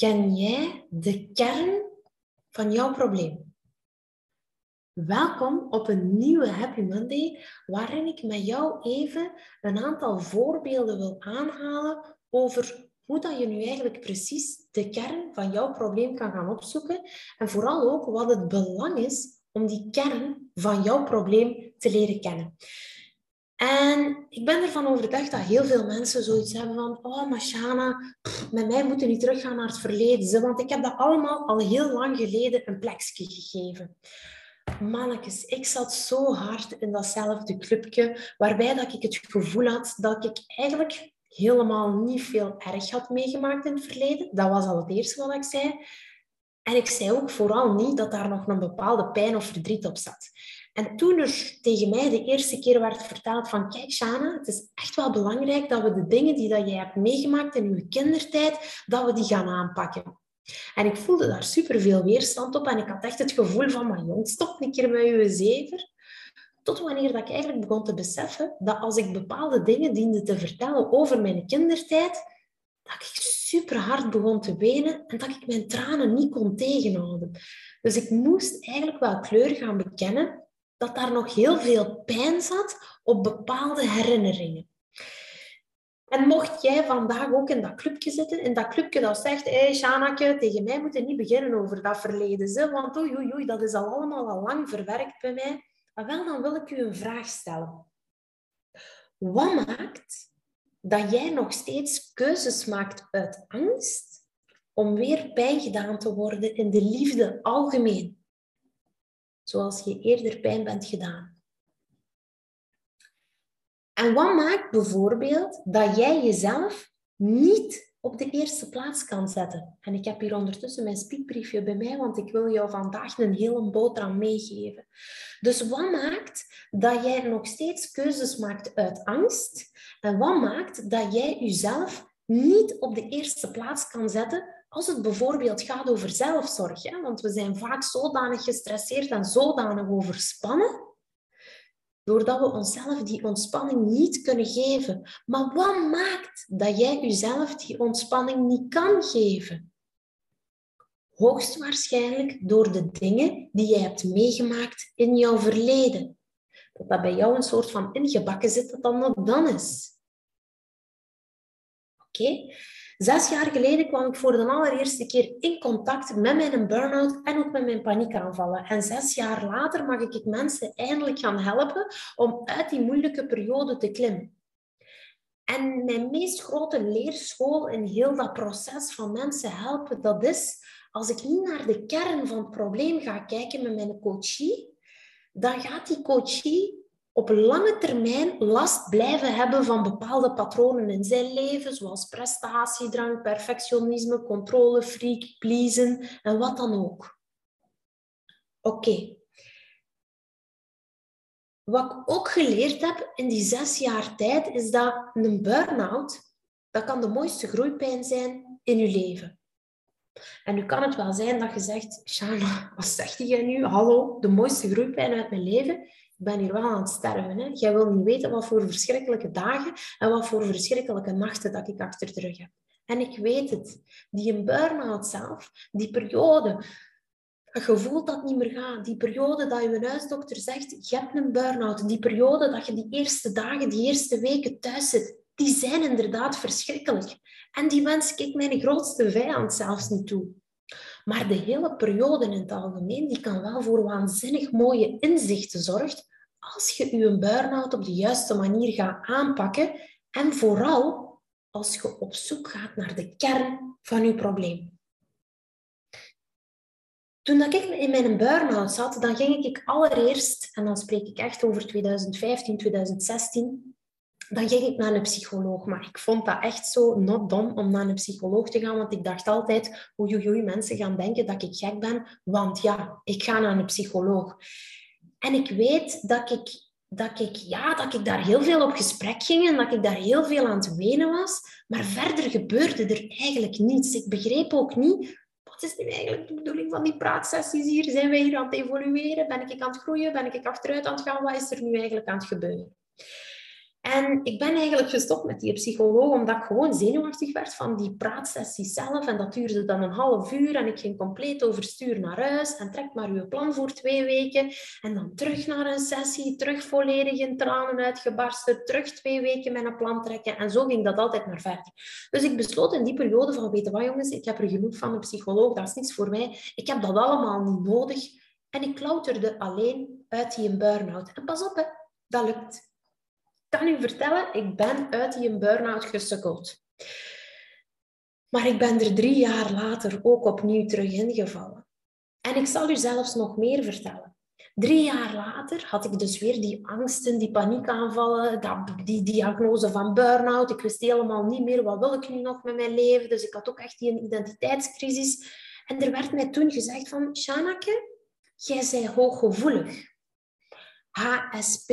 ken jij de kern van jouw probleem? Welkom op een nieuwe Happy Monday, waarin ik met jou even een aantal voorbeelden wil aanhalen over hoe dat je nu eigenlijk precies de kern van jouw probleem kan gaan opzoeken en vooral ook wat het belang is om die kern van jouw probleem te leren kennen. En ik ben ervan overtuigd dat heel veel mensen zoiets hebben van oh, Mashana, met mij moeten niet teruggaan naar het verleden, want ik heb dat allemaal al heel lang geleden een plekje gegeven. Mannetjes, ik zat zo hard in datzelfde clubje, waarbij dat ik het gevoel had dat ik eigenlijk helemaal niet veel erg had meegemaakt in het verleden. Dat was al het eerste wat ik zei. En ik zei ook vooral niet dat daar nog een bepaalde pijn of verdriet op zat. En toen er tegen mij de eerste keer werd verteld van kijk Shana, het is echt wel belangrijk dat we de dingen die dat jij hebt meegemaakt in je kindertijd, dat we die gaan aanpakken. En ik voelde daar superveel weerstand op en ik had echt het gevoel van, maar jong, stop een keer met je zever. Tot wanneer dat ik eigenlijk begon te beseffen dat als ik bepaalde dingen diende te vertellen over mijn kindertijd, dat ik super hard begon te wenen en dat ik mijn tranen niet kon tegenhouden. Dus ik moest eigenlijk wel kleur gaan bekennen dat daar nog heel veel pijn zat op bepaalde herinneringen. En mocht jij vandaag ook in dat clubje zitten, in dat clubje dat zegt, hé hey, tegen mij moet je niet beginnen over dat verleden, ze, want oei, oei, oei, dat is al allemaal al lang verwerkt bij mij. Wel, dan wil ik u een vraag stellen. Wat maakt dat jij nog steeds keuzes maakt uit angst om weer pijn gedaan te worden in de liefde algemeen? Zoals je eerder pijn bent gedaan. En wat maakt bijvoorbeeld dat jij jezelf niet op de eerste plaats kan zetten? En ik heb hier ondertussen mijn speakbriefje bij mij, want ik wil jou vandaag een hele boterham meegeven. Dus wat maakt dat jij nog steeds keuzes maakt uit angst? En wat maakt dat jij jezelf niet op de eerste plaats kan zetten als het bijvoorbeeld gaat over zelfzorg, hè, want we zijn vaak zodanig gestresseerd en zodanig overspannen, doordat we onszelf die ontspanning niet kunnen geven. Maar wat maakt dat jij jezelf die ontspanning niet kan geven? Hoogstwaarschijnlijk door de dingen die je hebt meegemaakt in jouw verleden. Dat dat bij jou een soort van ingebakken zit dat dan nog dan is. Oké? Zes jaar geleden kwam ik voor de allereerste keer in contact met mijn burn-out en ook met mijn paniekaanvallen. En zes jaar later mag ik mensen eindelijk gaan helpen om uit die moeilijke periode te klimmen. En mijn meest grote leerschool in heel dat proces van mensen helpen, dat is als ik niet naar de kern van het probleem ga kijken met mijn coachie, dan gaat die coachie op lange termijn last blijven hebben van bepaalde patronen in zijn leven, zoals prestatiedrang, perfectionisme, controlefreak, pleasen en wat dan ook. Oké. Wat ik ook geleerd heb in die zes jaar tijd, is dat een burn-out, dat kan de mooiste groeipijn zijn in je leven. En nu kan het wel zijn dat je zegt, Shana, wat zegt jij nu? Hallo, de mooiste groeipijn uit mijn leven ben hier wel aan het sterven. Hè? Jij wil niet weten wat voor verschrikkelijke dagen en wat voor verschrikkelijke nachten dat ik achter de rug heb. En ik weet het. Die burn-out zelf, die periode, dat je voelt dat het niet meer gaat. Die periode dat je huisdokter zegt, je hebt een burn-out. Die periode dat je die eerste dagen, die eerste weken thuis zit, die zijn inderdaad verschrikkelijk. En die wens ik mijn grootste vijand zelfs niet toe. Maar de hele periode in het algemeen, die kan wel voor waanzinnig mooie inzichten zorgen als je je burn-out op de juiste manier gaat aanpakken en vooral als je op zoek gaat naar de kern van je probleem. Toen ik in mijn burn-out zat, dan ging ik allereerst, en dan spreek ik echt over 2015, 2016, dan ging ik naar een psycholoog. Maar ik vond dat echt zo not dom om naar een psycholoog te gaan, want ik dacht altijd, oei, oei, mensen gaan denken dat ik gek ben, want ja, ik ga naar een psycholoog. En ik weet dat ik, dat, ik, ja, dat ik daar heel veel op gesprek ging en dat ik daar heel veel aan het wenen was. Maar verder gebeurde er eigenlijk niets. Ik begreep ook niet, wat is nu eigenlijk de bedoeling van die praatsessies hier? Zijn wij hier aan het evolueren? Ben ik aan het groeien? Ben ik achteruit aan het gaan? Wat is er nu eigenlijk aan het gebeuren? En ik ben eigenlijk gestopt met die psycholoog omdat ik gewoon zenuwachtig werd van die praatsessie zelf. En dat duurde dan een half uur en ik ging compleet overstuur naar huis. En trek maar uw plan voor twee weken. En dan terug naar een sessie, terug volledig in tranen uitgebarsten. Terug twee weken met een plan trekken. En zo ging dat altijd maar verder. Dus ik besloot in die periode van, weet je wat jongens, ik heb er genoeg van een psycholoog, dat is niets voor mij. Ik heb dat allemaal niet nodig. En ik klauterde alleen uit die burn-out. En pas op, hè, dat lukt kan u vertellen, ik ben uit die burn-out gesukkeld. Maar ik ben er drie jaar later ook opnieuw terug ingevallen. En ik zal u zelfs nog meer vertellen. Drie jaar later had ik dus weer die angsten, die paniekaanvallen, die diagnose van burn-out. Ik wist helemaal niet meer wat wil ik nu nog met mijn leven. Dus ik had ook echt die identiteitscrisis. En er werd mij toen gezegd van, Shanake, jij bent hooggevoelig. HSP,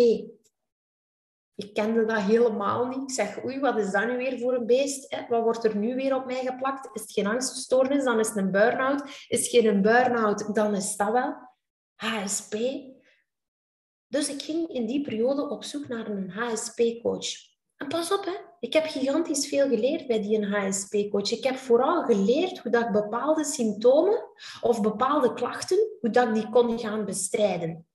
ik kende dat helemaal niet. Ik zeg, oei, wat is dat nu weer voor een beest? Wat wordt er nu weer op mij geplakt? Is het geen angststoornis, dan is het een burn-out. Is het geen burn-out, dan is dat wel HSP. Dus ik ging in die periode op zoek naar een HSP-coach. En pas op, hè. ik heb gigantisch veel geleerd bij die HSP-coach. Ik heb vooral geleerd hoe dat ik bepaalde symptomen of bepaalde klachten, hoe dat ik die kon gaan bestrijden.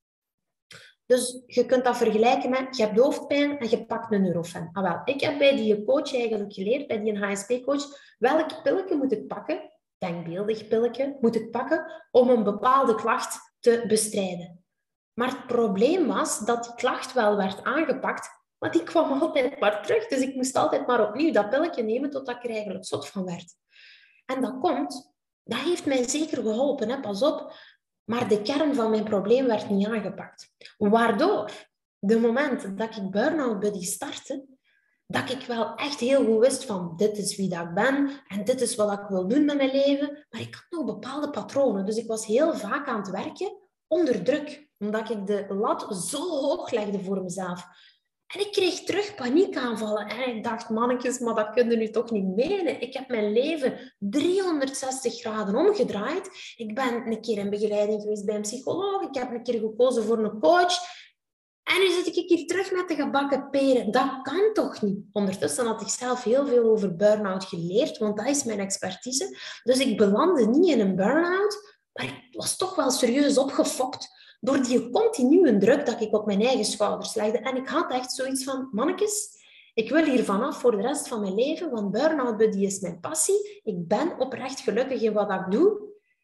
Dus je kunt dat vergelijken met, je hebt hoofdpijn en je pakt een Nurofen. Ah, wel, ik heb bij die coach eigenlijk geleerd, bij die HSP-coach, welk pilletje moet ik pakken, denkbeeldig pilletje, moet ik pakken om een bepaalde klacht te bestrijden. Maar het probleem was dat die klacht wel werd aangepakt, maar die kwam altijd maar terug. Dus ik moest altijd maar opnieuw dat pilletje nemen totdat ik er eigenlijk zot van werd. En dat komt, dat heeft mij zeker geholpen. Hè? Pas op, maar de kern van mijn probleem werd niet aangepakt. Waardoor, de moment dat ik Burnout Buddy startte, dat ik wel echt heel goed wist van dit is wie dat ik ben en dit is wat ik wil doen met mijn leven. Maar ik had nog bepaalde patronen. Dus ik was heel vaak aan het werken onder druk, omdat ik de lat zo hoog legde voor mezelf. En ik kreeg terug paniekaanvallen. En ik dacht, mannetjes, maar dat kunnen nu toch niet menen. Ik heb mijn leven 360 graden omgedraaid. Ik ben een keer in begeleiding geweest bij een psycholoog. Ik heb een keer gekozen voor een coach. En nu zit ik hier terug met de gebakken peren. Dat kan toch niet? Ondertussen had ik zelf heel veel over burn-out geleerd, want dat is mijn expertise. Dus ik belandde niet in een burn-out, maar ik was toch wel serieus opgefokt door die continue druk dat ik op mijn eigen schouders legde. En ik had echt zoiets van, mannetjes, ik wil hier vanaf voor de rest van mijn leven, want burn-out buddy is mijn passie. Ik ben oprecht gelukkig in wat ik doe.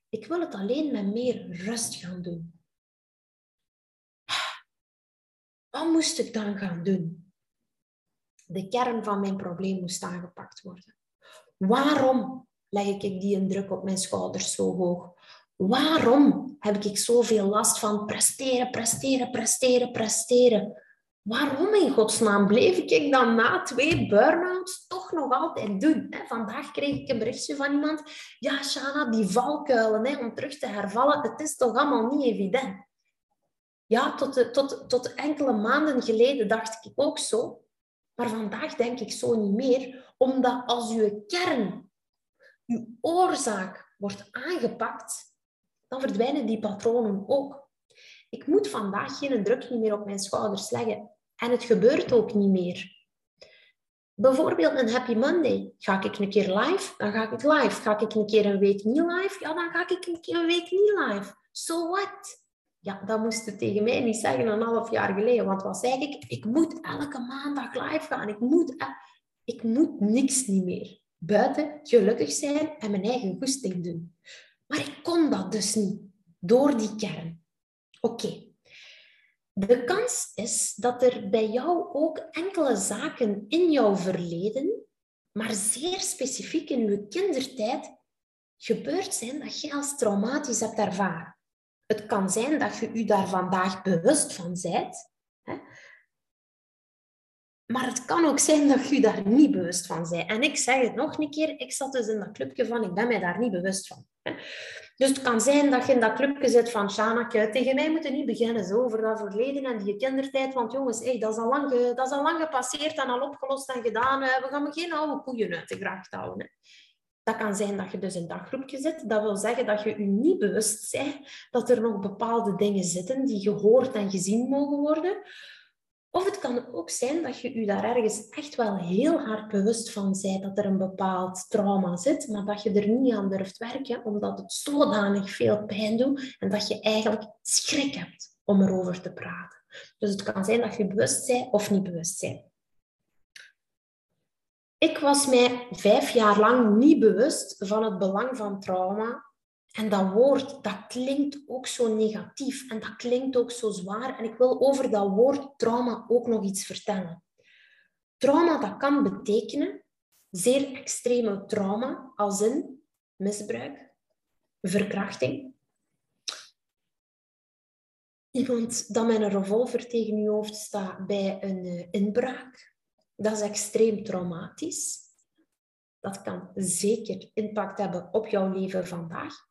Ik wil het alleen met meer rust gaan doen. Wat moest ik dan gaan doen? De kern van mijn probleem moest aangepakt worden. Waarom leg ik die druk op mijn schouders zo hoog? Waarom heb ik zoveel last van presteren, presteren, presteren, presteren? Waarom in godsnaam bleef ik dan na twee burn-outs toch nog altijd doen? Vandaag kreeg ik een berichtje van iemand. Ja, Shana, die valkuilen om terug te hervallen, het is toch allemaal niet evident? Ja, tot, tot, tot enkele maanden geleden dacht ik ook zo. Maar vandaag denk ik zo niet meer. Omdat als je kern, je oorzaak wordt aangepakt, dan verdwijnen die patronen ook. Ik moet vandaag geen druk meer op mijn schouders leggen. En het gebeurt ook niet meer. Bijvoorbeeld een Happy Monday. Ga ik een keer live? Dan ga ik live. Ga ik een keer een week niet live? Ja, dan ga ik een keer een week niet live. So what? Ja, dat moest je tegen mij niet zeggen een half jaar geleden. Want wat zei ik? Ik moet elke maandag live gaan. Ik moet, ik moet niks niet meer. Buiten gelukkig zijn en mijn eigen goesting doen. Maar ik kon dat dus niet door die kern. Oké. De kans is dat er bij jou ook enkele zaken in jouw verleden, maar zeer specifiek in je kindertijd, gebeurd zijn dat je als traumatisch hebt ervaren. Het kan zijn dat je je daar vandaag bewust van bent, hè? maar het kan ook zijn dat je daar niet bewust van bent. En ik zeg het nog een keer, ik zat dus in dat clubje van, ik ben mij daar niet bewust van. Dus het kan zijn dat je in dat clubje zit van Shanake. Tegen mij moeten niet beginnen zo, over dat verleden en die kindertijd. Want jongens, hey, dat, is al lang dat is al lang gepasseerd en al opgelost en gedaan. We gaan geen oude koeien uit de gracht houden. Hè. Dat kan zijn dat je dus in dat groepje zit. Dat wil zeggen dat je je niet bewust bent dat er nog bepaalde dingen zitten die gehoord en gezien mogen worden. Of het kan ook zijn dat je je daar ergens echt wel heel hard bewust van bent dat er een bepaald trauma zit, maar dat je er niet aan durft werken omdat het zodanig veel pijn doet en dat je eigenlijk schrik hebt om erover te praten. Dus het kan zijn dat je bewust bent of niet bewust bent. Ik was mij vijf jaar lang niet bewust van het belang van trauma. En dat woord, dat klinkt ook zo negatief en dat klinkt ook zo zwaar. En ik wil over dat woord trauma ook nog iets vertellen. Trauma, dat kan betekenen zeer extreme trauma, als in misbruik, verkrachting. Iemand dat met een revolver tegen je hoofd staat bij een eh, inbraak, dat is extreem traumatisch. Dat kan zeker impact hebben op jouw leven vandaag.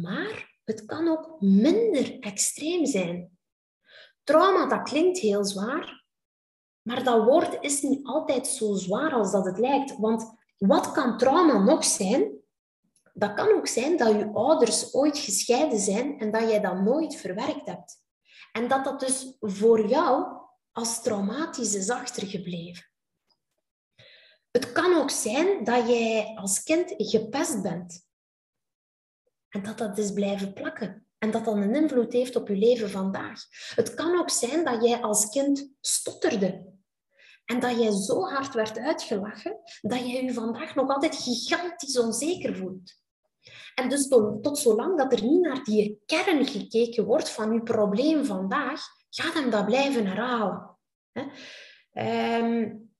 Maar het kan ook minder extreem zijn. Trauma, dat klinkt heel zwaar, maar dat woord is niet altijd zo zwaar als dat het lijkt. Want wat kan trauma nog zijn? Dat kan ook zijn dat je ouders ooit gescheiden zijn en dat jij dat nooit verwerkt hebt. En dat dat dus voor jou als traumatisch is achtergebleven. Het kan ook zijn dat jij als kind gepest bent. En dat dat is blijven plakken. En dat dat een invloed heeft op je leven vandaag. Het kan ook zijn dat jij als kind stotterde. En dat jij zo hard werd uitgelachen dat jij je vandaag nog altijd gigantisch onzeker voelt. En dus tot, zolang dat er niet naar die kern gekeken wordt van je probleem vandaag, gaat hem dat blijven herhalen. Um,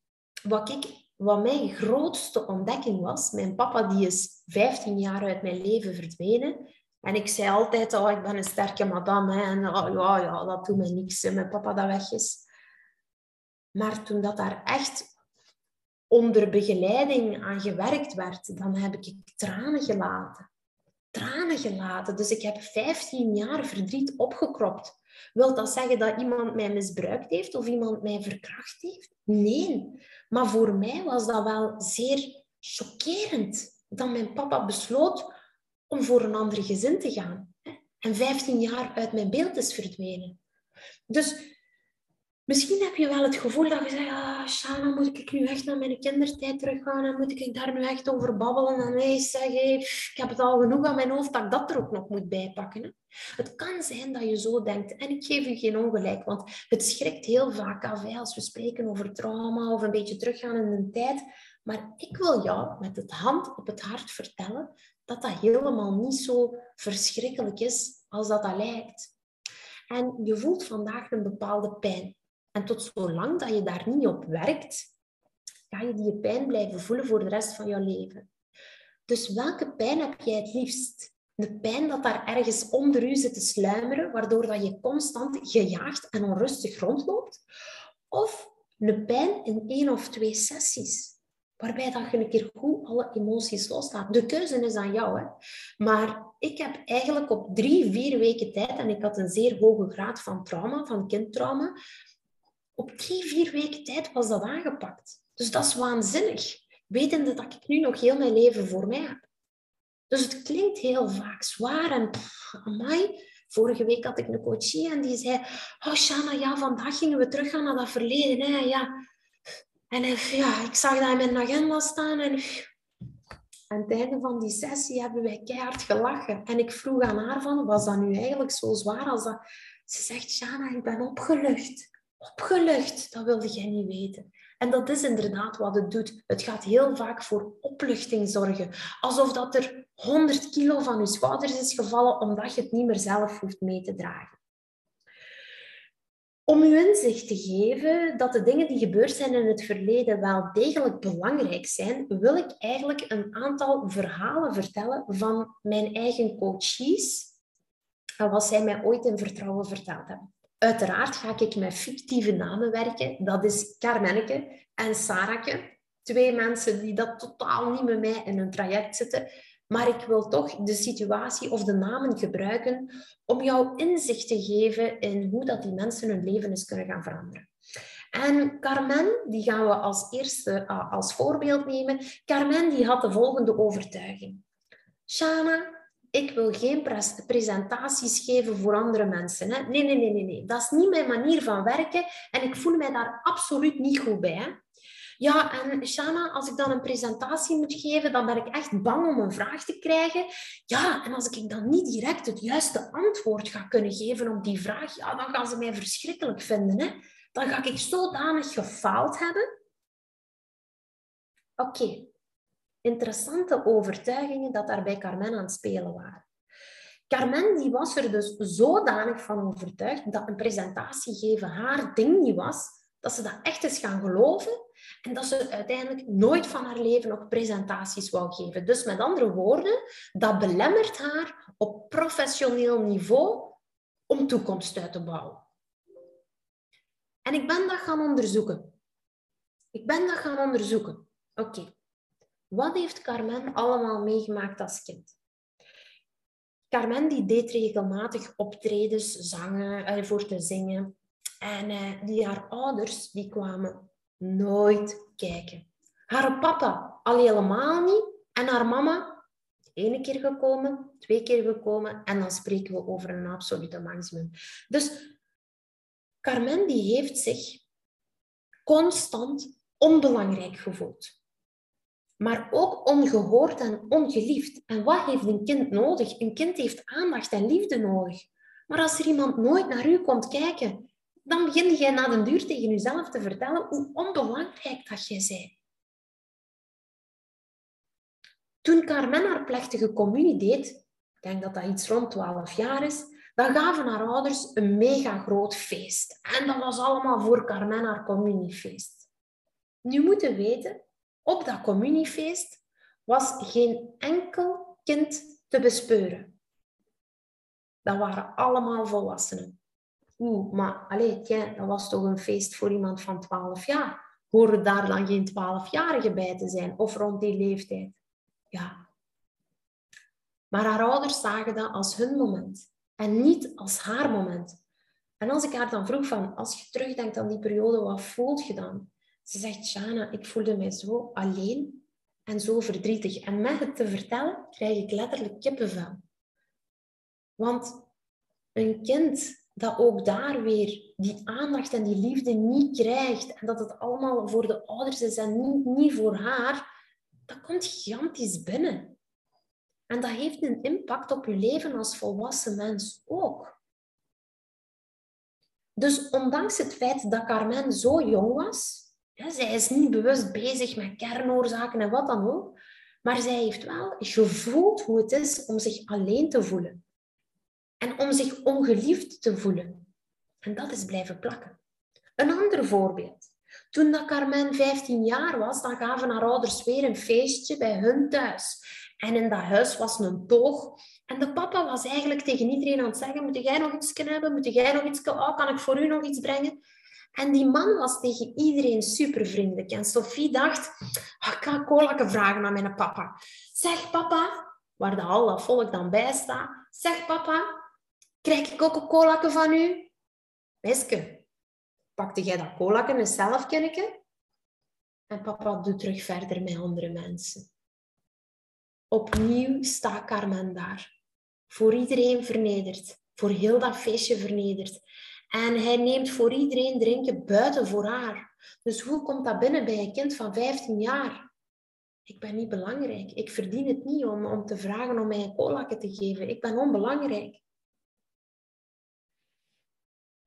wat ik wat mijn grootste ontdekking was, mijn papa die is 15 jaar uit mijn leven verdwenen. En ik zei altijd, oh, ik ben een sterke madame. En oh, ja, ja, dat doet me niks, mijn papa dat weg is. Maar toen dat daar echt onder begeleiding aan gewerkt werd, dan heb ik tranen gelaten. Tranen gelaten. Dus ik heb 15 jaar verdriet opgekropt. Wil dat zeggen dat iemand mij misbruikt heeft of iemand mij verkracht heeft? Nee. Maar voor mij was dat wel zeer chockerend dat mijn papa besloot om voor een ander gezin te gaan. En 15 jaar uit mijn beeld is verdwenen. Dus Misschien heb je wel het gevoel dat je zegt, ah, Shana, moet ik nu echt naar mijn kindertijd teruggaan en moet ik daar nu echt over babbelen en nee, zeggen, ik heb het al genoeg aan mijn hoofd dat ik dat er ook nog moet bijpakken. Het kan zijn dat je zo denkt en ik geef je geen ongelijk, want het schrikt heel vaak af als we spreken over trauma of een beetje teruggaan in de tijd. Maar ik wil jou met het hand op het hart vertellen dat dat helemaal niet zo verschrikkelijk is als dat lijkt. En je voelt vandaag een bepaalde pijn. En tot zolang dat je daar niet op werkt, ga je die pijn blijven voelen voor de rest van je leven. Dus welke pijn heb jij het liefst? De pijn dat daar ergens onder u zit te sluimeren, waardoor dat je constant gejaagd en onrustig rondloopt? Of een pijn in één of twee sessies, waarbij dat je een keer goed alle emoties loslaat. De keuze is aan jou. Hè? Maar ik heb eigenlijk op drie, vier weken tijd, en ik had een zeer hoge graad van trauma, van kindtrauma, op drie, vier weken tijd was dat aangepakt. Dus dat is waanzinnig, wetende dat ik nu nog heel mijn leven voor mij heb. Dus het klinkt heel vaak zwaar en pff. Vorige week had ik een coachie en die zei, oh Shana, ja, vandaag gingen we teruggaan naar dat verleden. Hè, ja. En ja, ik zag dat in mijn agenda staan en aan het einde van die sessie hebben wij keihard gelachen. En ik vroeg aan haar van, was dat nu eigenlijk zo zwaar als dat... Ze zegt, Shana, ik ben opgelucht opgelucht. Dat wilde jij niet weten. En dat is inderdaad wat het doet. Het gaat heel vaak voor opluchting zorgen. Alsof dat er 100 kilo van je schouders is gevallen omdat je het niet meer zelf hoeft mee te dragen. Om u inzicht te geven dat de dingen die gebeurd zijn in het verleden wel degelijk belangrijk zijn, wil ik eigenlijk een aantal verhalen vertellen van mijn eigen coaches en wat zij mij ooit in vertrouwen verteld hebben. Uiteraard ga ik met fictieve namen werken. Dat is Carmenneke en Sarake. Twee mensen die dat totaal niet met mij in een traject zitten. Maar ik wil toch de situatie of de namen gebruiken om jou inzicht te geven in hoe dat die mensen hun leven eens kunnen gaan veranderen. En Carmen, die gaan we als eerste als voorbeeld nemen. Carmen die had de volgende overtuiging. Shana, ik wil geen presentaties geven voor andere mensen. Hè? Nee, nee, nee, nee, nee. Dat is niet mijn manier van werken en ik voel mij daar absoluut niet goed bij. Ja, en Shana, als ik dan een presentatie moet geven, dan ben ik echt bang om een vraag te krijgen. Ja, en als ik dan niet direct het juiste antwoord ga kunnen geven op die vraag, ja, dan gaan ze mij verschrikkelijk vinden. Hè? Dan ga ik zodanig gefaald hebben. Oké, interessante overtuigingen dat daar bij Carmen aan het spelen waren. Carmen die was er dus zodanig van overtuigd dat een presentatie geven haar ding niet was, dat ze dat echt is gaan geloven en dat ze uiteindelijk nooit van haar leven nog presentaties wou geven. Dus met andere woorden, dat belemmert haar op professioneel niveau om toekomst uit te bouwen. En ik ben dat gaan onderzoeken. Ik ben dat gaan onderzoeken. Oké, wat heeft Carmen allemaal meegemaakt als kind? Carmen die deed regelmatig optredens, zangen, eh, voor te zingen. En eh, die haar ouders die kwamen nooit kijken. Haar papa al helemaal niet. En haar mama ene keer gekomen, twee keer gekomen. En dan spreken we over een absolute maximum. Dus Carmen die heeft zich constant onbelangrijk gevoeld maar ook ongehoord en ongeliefd. En wat heeft een kind nodig? Een kind heeft aandacht en liefde nodig. Maar als er iemand nooit naar u komt kijken, dan begin jij na de duur tegen jezelf te vertellen hoe onbelangrijk dat jij bent. Toen Carmen haar plechtige communie deed, ik denk dat dat iets rond 12 jaar is, dan gaven haar ouders een mega groot feest. En dat was allemaal voor Carmen haar communiefeest. Nu moeten weten op dat communiefeest was geen enkel kind te bespeuren. Dat waren allemaal volwassenen. Maar allez, dat was toch een feest voor iemand van 12 jaar. Horen daar dan geen 12-jarigen bij te zijn of rond die leeftijd? Ja. Maar haar ouders zagen dat als hun moment en niet als haar moment. En als ik haar dan vroeg van, als je terugdenkt aan die periode, wat voelt je dan? Ze zegt, Shana, ik voelde mij zo alleen en zo verdrietig. En met het te vertellen, krijg ik letterlijk kippenvel. Want een kind dat ook daar weer die aandacht en die liefde niet krijgt en dat het allemaal voor de ouders is en niet, niet voor haar, dat komt gigantisch binnen. En dat heeft een impact op je leven als volwassen mens ook. Dus ondanks het feit dat Carmen zo jong was, zij is niet bewust bezig met kernoorzaken en wat dan ook. Maar zij heeft wel gevoeld hoe het is om zich alleen te voelen. En om zich ongeliefd te voelen. En dat is blijven plakken. Een ander voorbeeld. Toen dat Carmen 15 jaar was, dan gaven haar ouders weer een feestje bij hun thuis. En in dat huis was een toog. En de papa was eigenlijk tegen iedereen aan het zeggen, moet jij nog iets hebben? Moet jij nog iets... Oh, kan ik voor u nog iets brengen? En die man was tegen iedereen super vriendelijk. En Sophie dacht, oh, ik ga cola vragen aan mijn papa. Zeg papa, waar de al dat volk dan bij staat. Zeg papa, krijg ik ook een cola van u? Meske, pakte jij dat cola een zelf, kenneke? En papa doet terug verder met andere mensen. Opnieuw staat Carmen daar. Voor iedereen vernederd. Voor heel dat feestje vernederd. En hij neemt voor iedereen drinken buiten voor haar. Dus hoe komt dat binnen bij een kind van 15 jaar? Ik ben niet belangrijk. Ik verdien het niet om, om te vragen om mij een cola te geven. Ik ben onbelangrijk.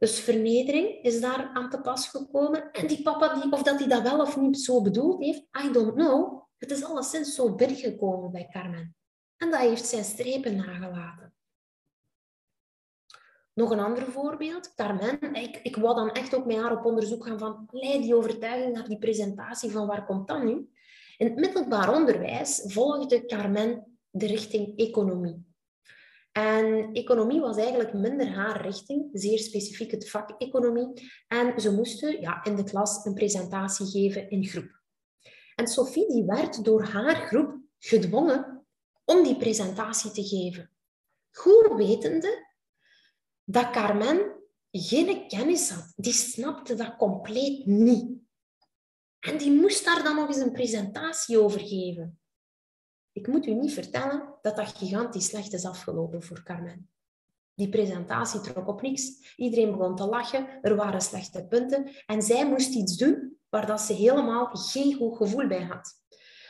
Dus vernedering is daar aan te pas gekomen. En die papa, die, of dat hij dat wel of niet zo bedoeld heeft, I don't know. Het is alleszins zo binnengekomen bij Carmen. En dat heeft zijn strepen nagelaten. Nog een ander voorbeeld, Carmen. Ik, ik wou dan echt ook met haar op onderzoek gaan van leid die overtuiging naar die presentatie van waar komt dat nu? In het middelbaar onderwijs volgde Carmen de richting economie. En economie was eigenlijk minder haar richting, zeer specifiek het vak economie. En ze moesten ja, in de klas een presentatie geven in groep. En Sophie die werd door haar groep gedwongen om die presentatie te geven. Goed wetende dat Carmen geen kennis had. Die snapte dat compleet niet. En die moest daar dan nog eens een presentatie over geven. Ik moet u niet vertellen dat dat gigantisch slecht is afgelopen voor Carmen. Die presentatie trok op niks. Iedereen begon te lachen, er waren slechte punten en zij moest iets doen waar dat ze helemaal geen goed gevoel bij had.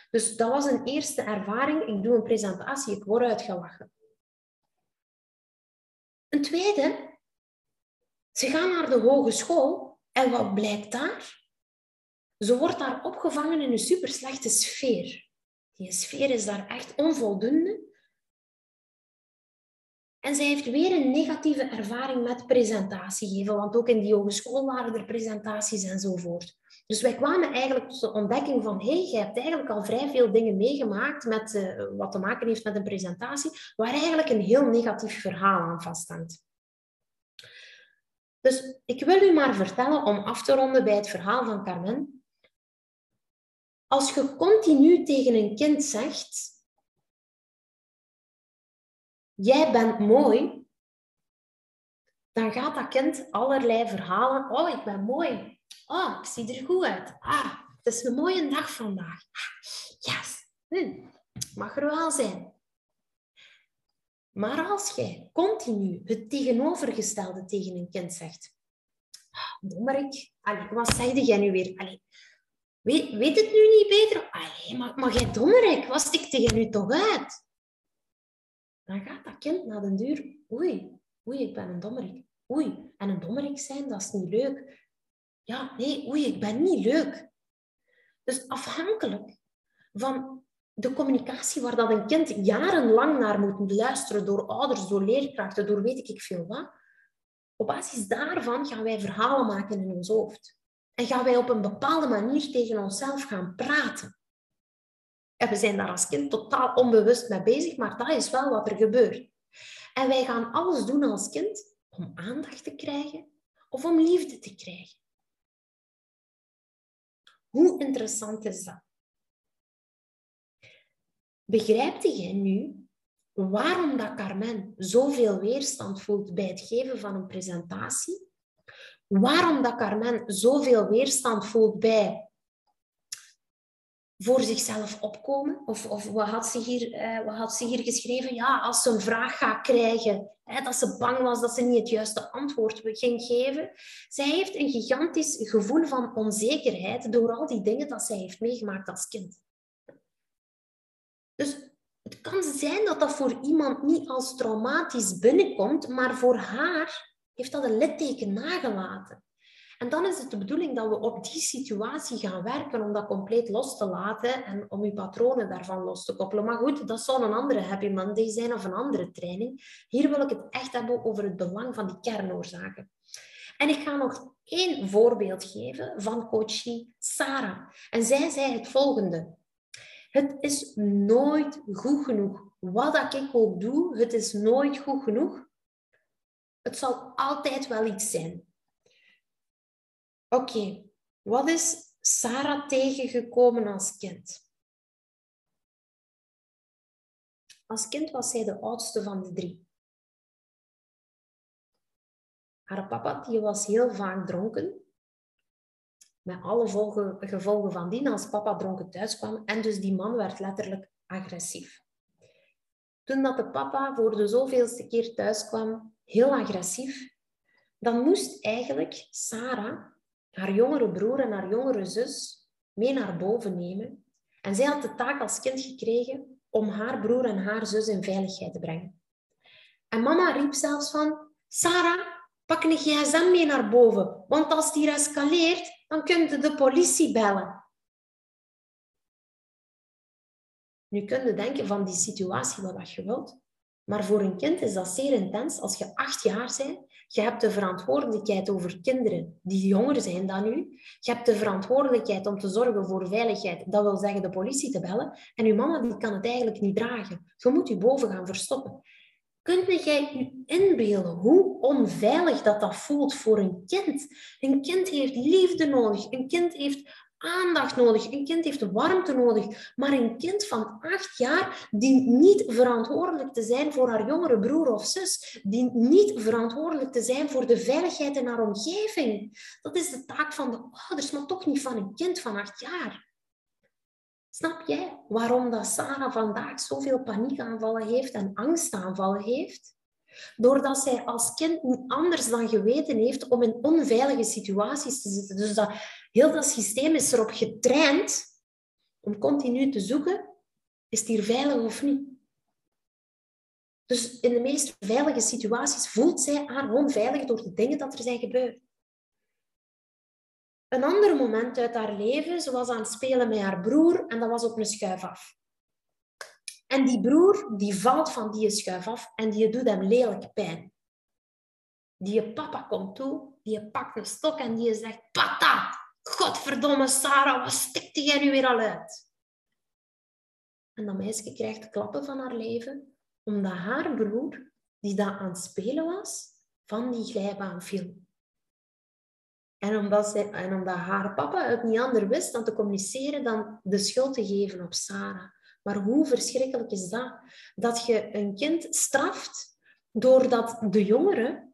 Dus dat was een eerste ervaring. Ik doe een presentatie, ik word uitgelachen. Een tweede, ze gaan naar de hogeschool en wat blijkt daar? Ze wordt daar opgevangen in een super slechte sfeer. Die sfeer is daar echt onvoldoende. En zij heeft weer een negatieve ervaring met presentatie geven, want ook in die hogeschool waren er presentaties enzovoort. Dus wij kwamen eigenlijk tot de ontdekking van, hé, hey, jij hebt eigenlijk al vrij veel dingen meegemaakt met, uh, wat te maken heeft met een presentatie, waar eigenlijk een heel negatief verhaal aan vasthangt. Dus ik wil u maar vertellen, om af te ronden bij het verhaal van Carmen. Als je continu tegen een kind zegt, jij bent mooi, dan gaat dat kind allerlei verhalen. Oh, ik ben mooi. Oh, ik zie er goed uit. Ah, het is een mooie dag vandaag. Yes. Hm. Mag er wel zijn. Maar als jij continu het tegenovergestelde tegen een kind zegt, ah, dommerik, wat zei jij nu weer? Allee, weet, weet het nu niet beter? Allee, maar, maar jij dommerik, wat stik tegen nu toch uit? Dan gaat dat kind naar de deur, oei, oei, ik ben een dommerik. Oei, en een dommerik zijn, dat is niet leuk. Ja, nee, oei, ik ben niet leuk. Dus afhankelijk van de communicatie waar dat een kind jarenlang naar moet luisteren door ouders, door leerkrachten, door weet ik veel wat. Op basis daarvan gaan wij verhalen maken in ons hoofd. En gaan wij op een bepaalde manier tegen onszelf gaan praten. En we zijn daar als kind totaal onbewust mee bezig, maar dat is wel wat er gebeurt. En wij gaan alles doen als kind om aandacht te krijgen of om liefde te krijgen. Hoe interessant is dat? Begrijpt jij nu waarom dat Carmen zoveel weerstand voelt bij het geven van een presentatie? Waarom dat Carmen zoveel weerstand voelt bij voor zichzelf opkomen? Of, of wat, had ze hier, uh, wat had ze hier geschreven? Ja, als ze een vraag gaat krijgen, hè, dat ze bang was dat ze niet het juiste antwoord ging geven. Zij heeft een gigantisch gevoel van onzekerheid door al die dingen dat zij heeft meegemaakt als kind. Dus het kan zijn dat dat voor iemand niet als traumatisch binnenkomt, maar voor haar heeft dat een litteken nagelaten. En dan is het de bedoeling dat we op die situatie gaan werken om dat compleet los te laten en om je patronen daarvan los te koppelen. Maar goed, dat zou een andere Happy Monday zijn of een andere training. Hier wil ik het echt hebben over het belang van die kernoorzaken. En ik ga nog één voorbeeld geven van coachie Sarah. En zij zei het volgende. Het is nooit goed genoeg. Wat ik ook doe, het is nooit goed genoeg. Het zal altijd wel iets zijn. Oké, wat is Sarah tegengekomen als kind? Als kind was zij de oudste van de drie. Haar papa die was heel vaak dronken met alle gevolgen van dien als papa dronken thuis kwam. En dus die man werd letterlijk agressief. Toen dat de papa voor de zoveelste keer thuis kwam, heel agressief, dan moest eigenlijk Sarah haar jongere broer en haar jongere zus mee naar boven nemen. En zij had de taak als kind gekregen om haar broer en haar zus in veiligheid te brengen. En mama riep zelfs van, Sarah, pak een gsm mee naar boven, want als die escaleert, dan kunt je de politie bellen. Nu kun denken van die situatie wat je wilt. Maar voor een kind is dat zeer intens. Als je acht jaar bent, je hebt de verantwoordelijkheid over kinderen die jonger zijn dan u. Je hebt de verantwoordelijkheid om te zorgen voor veiligheid. Dat wil zeggen de politie te bellen. En uw mama die kan het eigenlijk niet dragen. Je moet je boven gaan verstoppen. Kunt jij je inbeelden hoe onveilig dat, dat voelt voor een kind? Een kind heeft liefde nodig. Een kind heeft aandacht nodig. Een kind heeft warmte nodig. Maar een kind van acht jaar dient niet verantwoordelijk te zijn voor haar jongere broer of zus. Dient niet verantwoordelijk te zijn voor de veiligheid in haar omgeving. Dat is de taak van de ouders, maar toch niet van een kind van acht jaar. Snap jij waarom dat Sarah vandaag zoveel paniekaanvallen heeft en angstaanvallen heeft? Doordat zij als kind niet anders dan geweten heeft om in onveilige situaties te zitten. Dus dat, heel dat systeem is erop getraind om continu te zoeken, is het hier veilig of niet? Dus in de meest veilige situaties voelt zij haar onveilig door de dingen dat er zijn gebeurd. Een ander moment uit haar leven, ze was aan het spelen met haar broer en dat was op een schuif af. En die broer die valt van die schuif af en die doet hem lelijk pijn. Die papa komt toe, die pakt een stok en die zegt: Pata, godverdomme Sarah, wat stikte jij nu weer al uit? En dat meisje krijgt klappen van haar leven, omdat haar broer, die daar aan het spelen was, van die glijbaan viel. En omdat, zij, en omdat haar papa het niet anders wist dan te communiceren dan de schuld te geven op Sarah. Maar hoe verschrikkelijk is dat? Dat je een kind straft doordat de jongere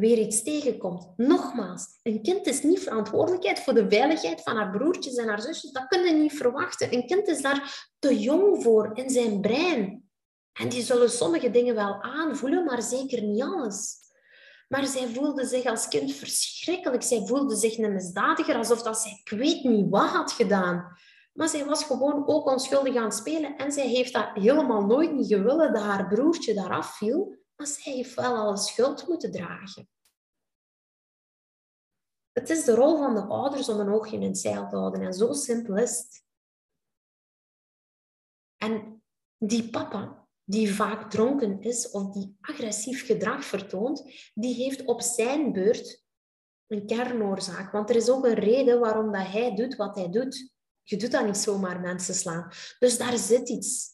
weer iets tegenkomt. Nogmaals, een kind is niet verantwoordelijkheid voor de veiligheid van haar broertjes en haar zusjes. Dat kun je niet verwachten. Een kind is daar te jong voor in zijn brein. En die zullen sommige dingen wel aanvoelen, maar zeker niet alles. Maar zij voelde zich als kind verschrikkelijk. Zij voelde zich een misdadiger, alsof dat zij ik weet niet wat had gedaan. Maar zij was gewoon ook onschuldig aan het spelen. En zij heeft dat helemaal nooit niet gewillen dat haar broertje daar afviel. Maar zij heeft wel alle schuld moeten dragen. Het is de rol van de ouders om een oogje in het zeil te houden. En zo simpel is het. En die papa, die vaak dronken is of die agressief gedrag vertoont, die heeft op zijn beurt een kernoorzaak. Want er is ook een reden waarom dat hij doet wat hij doet. Je doet dat niet zomaar mensen slaan. Dus daar zit iets.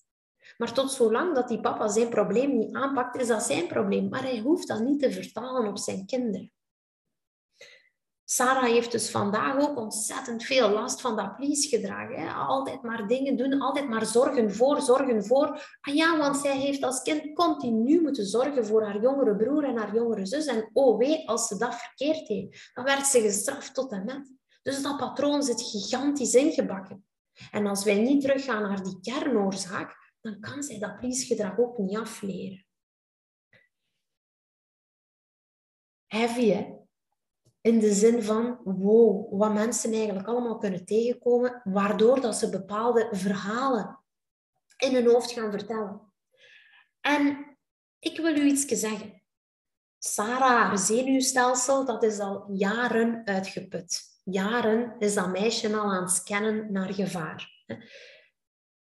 Maar tot zolang dat die papa zijn probleem niet aanpakt, is dat zijn probleem. Maar hij hoeft dat niet te vertalen op zijn kinderen. Sarah heeft dus vandaag ook ontzettend veel last van dat please-gedrag. Altijd maar dingen doen, altijd maar zorgen voor, zorgen voor. Ah ja, want zij heeft als kind continu moeten zorgen voor haar jongere broer en haar jongere zus. En oh wee, als ze dat verkeerd deed, dan werd ze gestraft tot en met. Dus dat patroon zit gigantisch ingebakken. En als wij niet teruggaan naar die kernoorzaak, dan kan zij dat please-gedrag ook niet afleren. Heavy, hè? In de zin van, wow, wat mensen eigenlijk allemaal kunnen tegenkomen, waardoor dat ze bepaalde verhalen in hun hoofd gaan vertellen. En ik wil u iets zeggen. Sarah, haar zenuwstelsel, dat is al jaren uitgeput. Jaren is dat meisje al aan het scannen naar gevaar.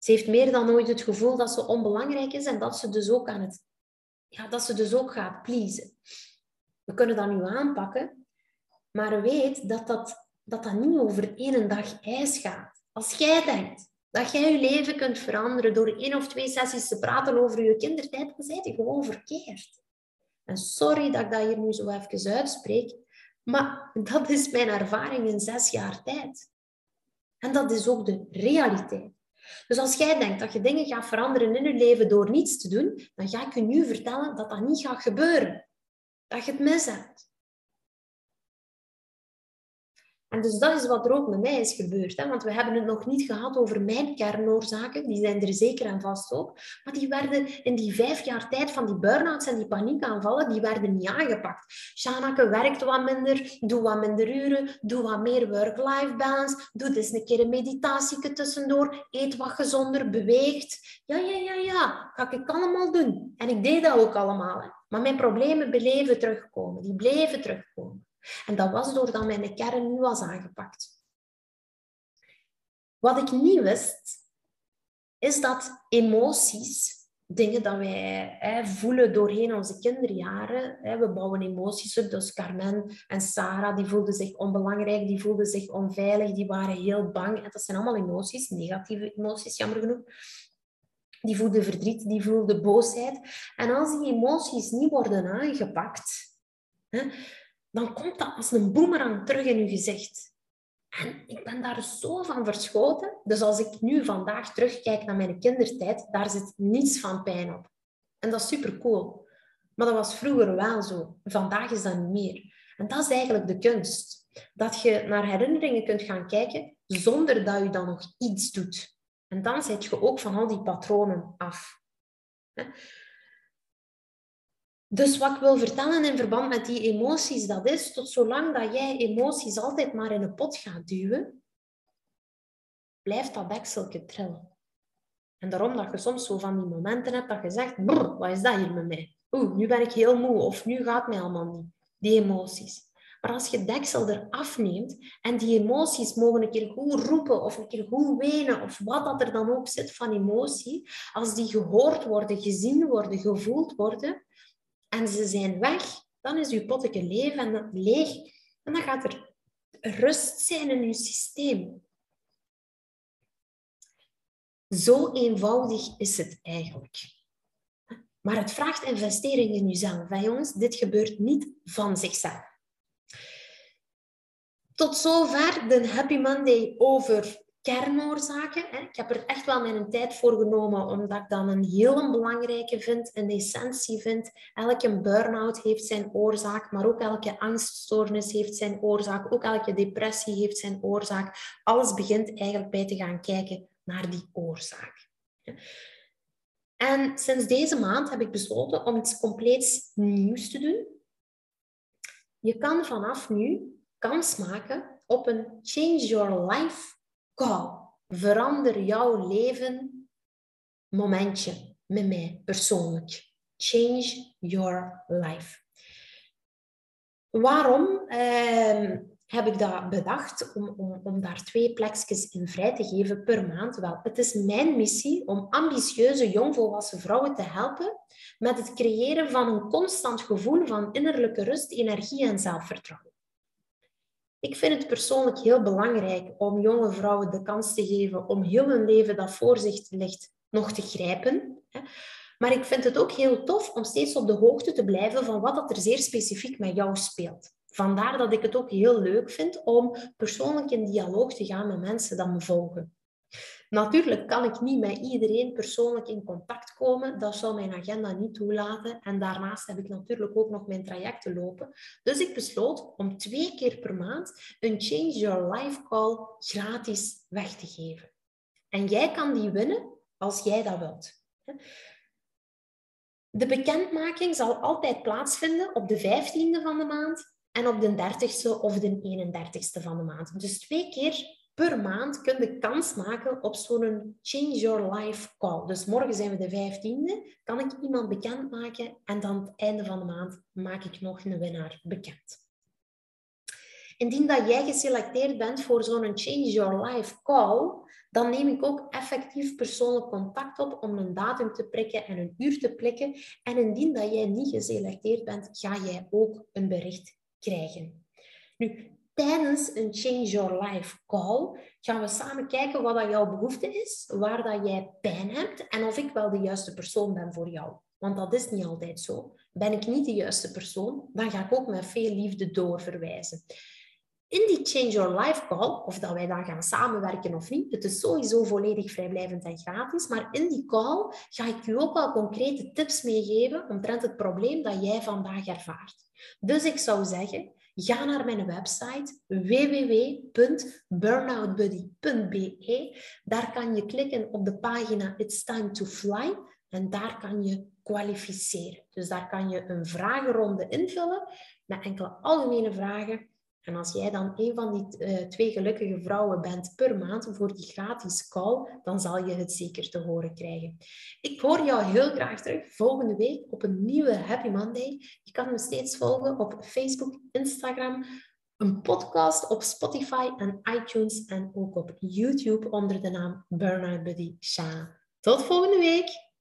Ze heeft meer dan ooit het gevoel dat ze onbelangrijk is en dat ze dus ook, aan het, ja, dat ze dus ook gaat pleasen. We kunnen dat nu aanpakken maar weet dat dat, dat dat niet over één dag ijs gaat. Als jij denkt dat jij je leven kunt veranderen door één of twee sessies te praten over je kindertijd, dan zijn je gewoon verkeerd. En sorry dat ik dat hier nu zo even uitspreek, maar dat is mijn ervaring in zes jaar tijd. En dat is ook de realiteit. Dus als jij denkt dat je dingen gaat veranderen in je leven door niets te doen, dan ga ik je nu vertellen dat dat niet gaat gebeuren. Dat je het mis hebt. En dus dat is wat er ook met mij is gebeurd. Hè? Want we hebben het nog niet gehad over mijn kernoorzaken. Die zijn er zeker en vast ook. Maar die werden in die vijf jaar tijd van die burn-outs en die paniekaanvallen, die werden niet aangepakt. Shanake werkt wat minder, doe wat minder uren, doe wat meer work-life balance, doe dus een keer een meditatie tussendoor, eet wat gezonder, beweegt. Ja, ja, ja, ja, ga ik allemaal doen. En ik deed dat ook allemaal. Hè? Maar mijn problemen bleven terugkomen. Die bleven terugkomen. En dat was doordat mijn kern nu was aangepakt. Wat ik niet wist, is dat emoties, dingen dat wij hè, voelen doorheen onze kinderjaren, hè, we bouwen emoties op. Dus Carmen en Sarah, die voelden zich onbelangrijk, die voelden zich onveilig, die waren heel bang. En dat zijn allemaal emoties, negatieve emoties, jammer genoeg. Die voelden verdriet, die voelden boosheid. En als die emoties niet worden aangepakt, hè, dan komt dat als een boemerang terug in je gezicht. En ik ben daar zo van verschoten. Dus als ik nu vandaag terugkijk naar mijn kindertijd, daar zit niets van pijn op. En dat is super cool. Maar dat was vroeger wel zo. Vandaag is dat niet meer. En dat is eigenlijk de kunst. Dat je naar herinneringen kunt gaan kijken zonder dat je dan nog iets doet. En dan zet je ook van al die patronen af. Dus wat ik wil vertellen in verband met die emoties, dat is tot zolang dat jij emoties altijd maar in een pot gaat duwen, blijft dat dekseltje trillen. En daarom dat je soms zo van die momenten hebt dat je zegt, wat is dat hier met mij? Oeh, nu ben ik heel moe of nu gaat mij allemaal niet. Die emoties. Maar als je deksel eraf neemt en die emoties mogen een keer goed roepen of een keer goed wenen of wat dat er dan ook zit van emotie, als die gehoord worden, gezien worden, gevoeld worden en ze zijn weg, dan is je potje leven en leeg en dan gaat er rust zijn in je systeem. Zo eenvoudig is het eigenlijk. Maar het vraagt investering in jezelf. Hè, jongens? Dit gebeurt niet van zichzelf. Tot zover de Happy Monday over kernoorzaken. Ik heb er echt wel mijn tijd voor genomen, omdat ik dan een heel belangrijke vind, een essentie vind. Elke burn-out heeft zijn oorzaak, maar ook elke angststoornis heeft zijn oorzaak. Ook elke depressie heeft zijn oorzaak. Alles begint eigenlijk bij te gaan kijken naar die oorzaak. En sinds deze maand heb ik besloten om iets compleets nieuws te doen. Je kan vanaf nu kans maken op een Change Your Life call. Verander jouw leven momentje met mij persoonlijk. Change Your Life. Waarom? Uh, heb ik dat bedacht om, om, om daar twee plekjes in vrij te geven per maand. Wel, het is mijn missie om ambitieuze jongvolwassen vrouwen te helpen met het creëren van een constant gevoel van innerlijke rust, energie en zelfvertrouwen. Ik vind het persoonlijk heel belangrijk om jonge vrouwen de kans te geven om heel hun leven dat voor zich ligt nog te grijpen. Maar ik vind het ook heel tof om steeds op de hoogte te blijven van wat er zeer specifiek met jou speelt. Vandaar dat ik het ook heel leuk vind om persoonlijk in dialoog te gaan met mensen die me volgen. Natuurlijk kan ik niet met iedereen persoonlijk in contact komen. Dat zou mijn agenda niet toelaten. En daarnaast heb ik natuurlijk ook nog mijn trajecten lopen. Dus ik besloot om twee keer per maand een Change Your Life Call gratis weg te geven. En jij kan die winnen als jij dat wilt. De bekendmaking zal altijd plaatsvinden op de 15e van de maand en op de 30ste of de 31ste van de maand. Dus twee keer per maand kun je kans maken op zo'n Change Your Life call. Dus morgen zijn we de 15e, kan ik iemand bekendmaken en dan het einde van de maand maak ik nog een winnaar bekend. Indien dat jij geselecteerd bent voor zo'n Change Your Life call, dan neem ik ook effectief persoonlijk contact op om een datum te prikken en een uur te prikken. En indien dat jij niet geselecteerd bent, ga jij ook een bericht krijgen. Nu, tijdens een Change Your Life call gaan we samen kijken wat dat jouw behoefte is, waar dat jij pijn hebt en of ik wel de juiste persoon ben voor jou. Want dat is niet altijd zo. Ben ik niet de juiste persoon, dan ga ik ook met veel liefde doorverwijzen. In die Change Your Life call, of dat wij dan gaan samenwerken of niet, het is sowieso volledig vrijblijvend en gratis, maar in die call ga ik u ook wel concrete tips meegeven omtrent het probleem dat jij vandaag ervaart. Dus ik zou zeggen, ga naar mijn website www.burnoutbuddy.be. Daar kan je klikken op de pagina It's Time to Fly en daar kan je kwalificeren. Dus daar kan je een vragenronde invullen met enkele algemene vragen en als jij dan een van die uh, twee gelukkige vrouwen bent per maand voor die gratis call, dan zal je het zeker te horen krijgen. Ik hoor jou heel graag terug volgende week op een nieuwe Happy Monday. Je kan me steeds volgen op Facebook, Instagram, een podcast op Spotify en iTunes en ook op YouTube onder de naam Burnout Buddy Sha. Tot volgende week!